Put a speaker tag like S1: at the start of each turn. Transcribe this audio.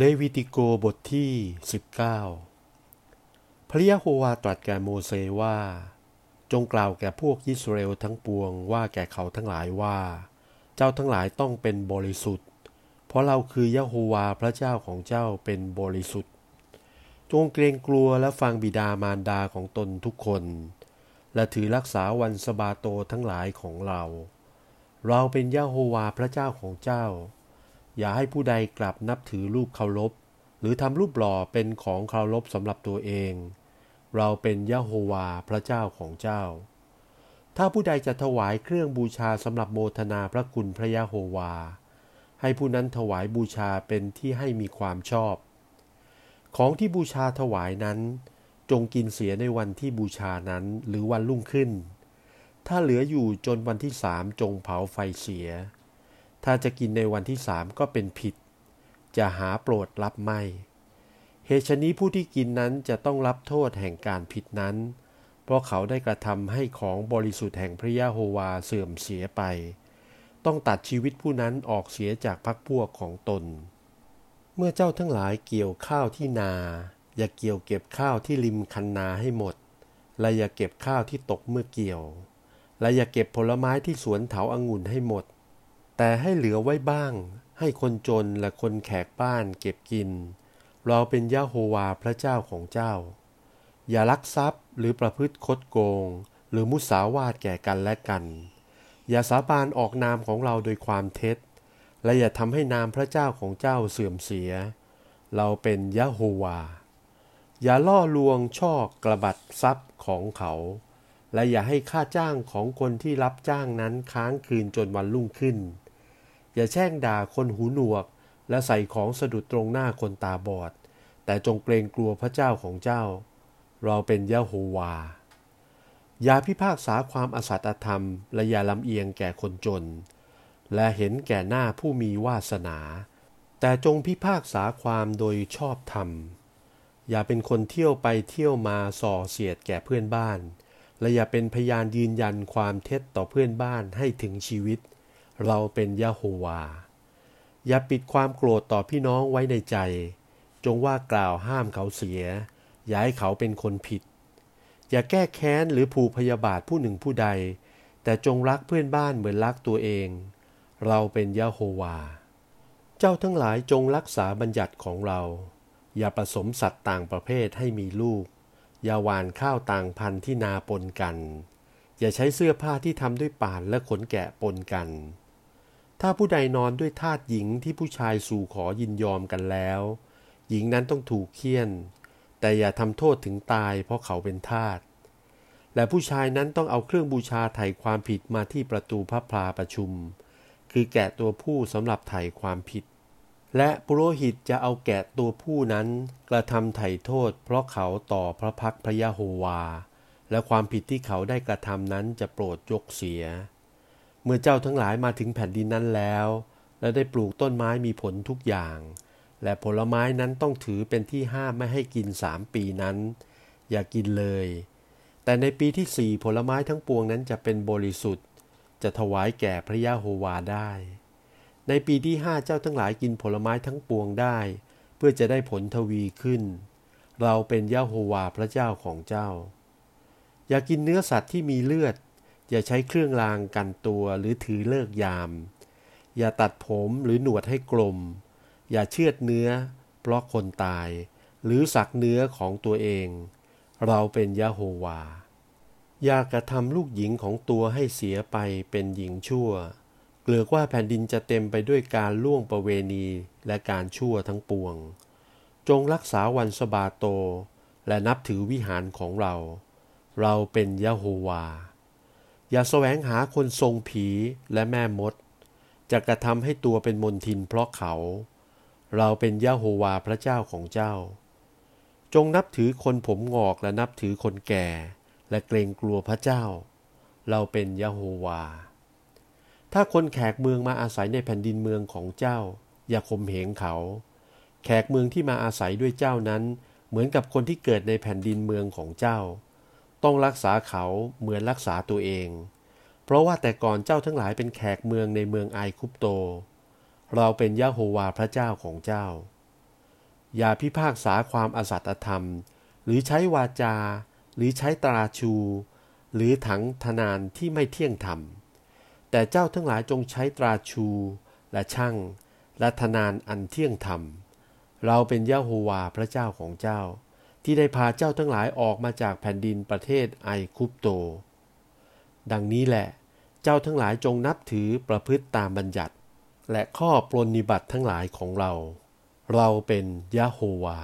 S1: เลวิติโกบทที่ 19 พระยะโฮวาตรัสแก่โมเสว่า จงกล่าวแก่พวกยิสราเอลทั้งปวงว่าแก่เขาทั้งหลายว่า เจ้าทั้งหลายต้องเป็นบริสุทธิ์ เพราะเราคือยะโฮวาพระเจ้าของเจ้าเป็นบริสุทธิ์ จงเกรงกลัวและฟังบิดามารดาของตนทุกคน และถือรักษาวันสบาโตทั้งหลายของเรา เราเป็นยะโฮวาพระเจ้าของเจ้า อย่าให้ผู้ใดกลับนับถือรูปเคารพ หรือทำรูปหล่อเป็นของเคารพสำหรับตัวเอง เราเป็นยะโฮวาพระเจ้าของเจ้า ถ้าผู้ใดจะถวายเครื่องบูชาสำหรับโมทนาพระคุณพระยะโฮวา ให้ผู้นั้นถวายบูชาเป็นที่ให้มีความชอบ ของที่บูชาถวายนั้น จงกินเสียในวันที่บูชานั้นหรือวันรุ่งขึ้น ถ้าเหลืออยู่จนวันที่สามจงเผาไฟเสีย ถ้าจะกินในวันที่สามก็เป็นผิด จะหาโปรดรับไม่ เหตุชนี้ผู้ที่กินนั้นจะต้องรับโทษแห่งการผิดนั้น เพราะเขาได้กระทำให้ของบริสุทธิ์แห่งพระยะโฮวาเสื่อมเสียไป ต้องตัดชีวิตผู้นั้นออกเสียจากพักพวกของตน เมื่อเจ้าทั้งหลายเกี่ยวข้าวที่นา อย่าเกี่ยวเก็บข้าวที่ริมคันนาให้หมด และอย่าเก็บข้าวที่ตกเมื่อเกี่ยว และอย่าเก็บผลไม้ที่สวนเถาอางุ่นให้หมด แต่ให้เหลือไว้บ้าง ให้คนจนและคนแขกบ้านเก็บกิน เราเป็นยะโฮวาพระเจ้าของเจ้า อย่าลักทรัพย์หรือประพฤติคดโกง หรือมุสาวาทแก่กันและกัน อย่าสาบานออกนามของเราโดยความเท็จ และอย่าทำให้นามพระเจ้าของเจ้าเสื่อมเสีย เราเป็นยะโฮวา อย่าล่อลวงช่อกระบัดทรัพย์ของเขาและอย่าให้ค่าจ้างของคนที่รับจ้างนั้นค้างคืนจนวันรุ่งขึ้น อย่าแช่งด่าคนหูหนวก และใส่ของสะดุดตรงหน้าคนตาบอด แต่จงเกรงกลัวพระเจ้าของเจ้า เราเป็นยะโฮวา อย่าพิพากษาความอสัตธรรม และอย่าลำเอียงแก่คนจน และเห็นแก่หน้าผู้มีวาสนา แต่จงพิพากษาความโดยชอบธรรม อย่าเป็นคนเที่ยวไปเที่ยวมาส่อเสียดแก่เพื่อนบ้านและอย่าเป็นพยานยืนยันความเท็จต่อเพื่อนบ้านให้ถึงชีวิต เราเป็นยะโฮวา อย่าปิดความโกรธต่อพี่น้องไว้ในใจ จงว่ากล่าวห้ามเขาเสีย อย่าให้เขาเป็นคนผิด อย่าแก้แค้นหรือผูกพยาบาทผู้หนึ่งผู้ใด แต่จงรักเพื่อนบ้านเหมือนรักตัวเอง เราเป็นยะโฮวา เจ้าทั้งหลายจงรักษาบัญญัติของเรา อย่าผสมสัตว์ต่างประเภทให้มีลูก อย่าหวานข้าวต่างพันธุ์ที่นาปนกันอย่าใช้เสื้อผ้าที่ทำด้วยป่านและขนแกะปนกัน ถ้าผู้ใดนอนด้วยทาสหญิงที่ผู้ชายสู่ขอยินยอมกันแล้ว หญิงนั้นต้องถูกเคี่ยน แต่อย่าทำโทษถึงตายเพราะเขาเป็นทาสและผู้ชายนั้นต้องเอาเครื่องบูชาไถ่ความผิดมาที่ประตูพระพลาประชุม คือแกะตัวผู้สำหรับไถ่ความผิด และปุโรหิตจะเอาแกะตัวผู้นั้นกระทำไถ่โทษ เพราะเขาต่อพระพักพระยะโฮวา และความผิดที่เขาได้กระทำนั้นจะโปรดยกเสีย เมื่อเจ้าทั้งหลายมาถึงแผ่นดินนั้นแล้ว และได้ปลูกต้นไม้มีผลทุกอย่าง และผลไม้นั้นต้องถือเป็นที่ห้ามไม่ให้กินสามปีนั้น อย่ากินเลย แต่ในปีที่สี่ผลไม้ทั้งปวงนั้นจะเป็นบริสุทธิ์ จะถวายแก่พระยาโฮวาได้ ในปีที่ห้าเจ้าทั้งหลายกินผลไม้ทั้งปวงได้ เพื่อจะได้ผลทวีขึ้น เราเป็นยาโฮวาพระเจ้าของเจ้า อย่ากินเนื้อสัตว์ที่มีเลือด อย่าใช้เครื่องรางกันตัวหรือถือเลิกยาม อย่าตัดผมหรือหนวดให้กลม อย่าเชือดเนื้อ เพราะคนตาย หรือสักเนื้อของตัวเอง เราเป็นยะโฮวา อย่ากระทำลูกหญิงของตัวให้เสียไปเป็นหญิงชั่ว เกลือกว่าแผ่นดินจะเต็มไปด้วยการล่วงประเวณีและการชั่วทั้งปวง จงรักษาวันสบาโต และนับถือวิหารของเรา เราเป็นยะโฮวา อย่าแสวงหาคนทรงผีและแม่มด จะกระทำให้ตัวเป็นมนทินเพราะเขา เราเป็นยะโฮวาพระเจ้าของเจ้า จงนับถือคนผมงอกและนับถือคนแก่ และเกรงกลัวพระเจ้า เราเป็นยะโฮวา ถ้าคนแขกเมืองมาอาศัยในแผ่นดินเมืองของเจ้า อย่าข่มเหงเขา แขกเมืองที่มาอาศัยด้วยเจ้านั้น เหมือนกับคนที่เกิดในแผ่นดินเมืองของเจ้า ต้องรักษาเขาเหมือนรักษาตัวเอง เพราะว่าแต่ก่อนเจ้าทั้งหลายเป็นแขกเมืองในเมืองไอคุปโต เราเป็นยะโฮวาพระเจ้าของเจ้า อย่าพิพากษาความอสัตธรรม หรือใช้วาจา หรือใช้ตราชู หรือถังธนานที่ไม่เที่ยงธรรม แต่เจ้าทั้งหลายจงใช้ตราชู และช่างและธนานอันเที่ยงธรรม เราเป็นยะโฮวาพระเจ้าของเจ้า ที่ได้พาเจ้าทั้งหลายออกมาจากแผ่นดินประเทศไอคุปโต ดังนี้แหละ เจ้าทั้งหลายจงนับถือประพฤติตามบัญญัติ และข้อปรนนิบัติทั้งหลายของเรา เราเป็นยะโฮวา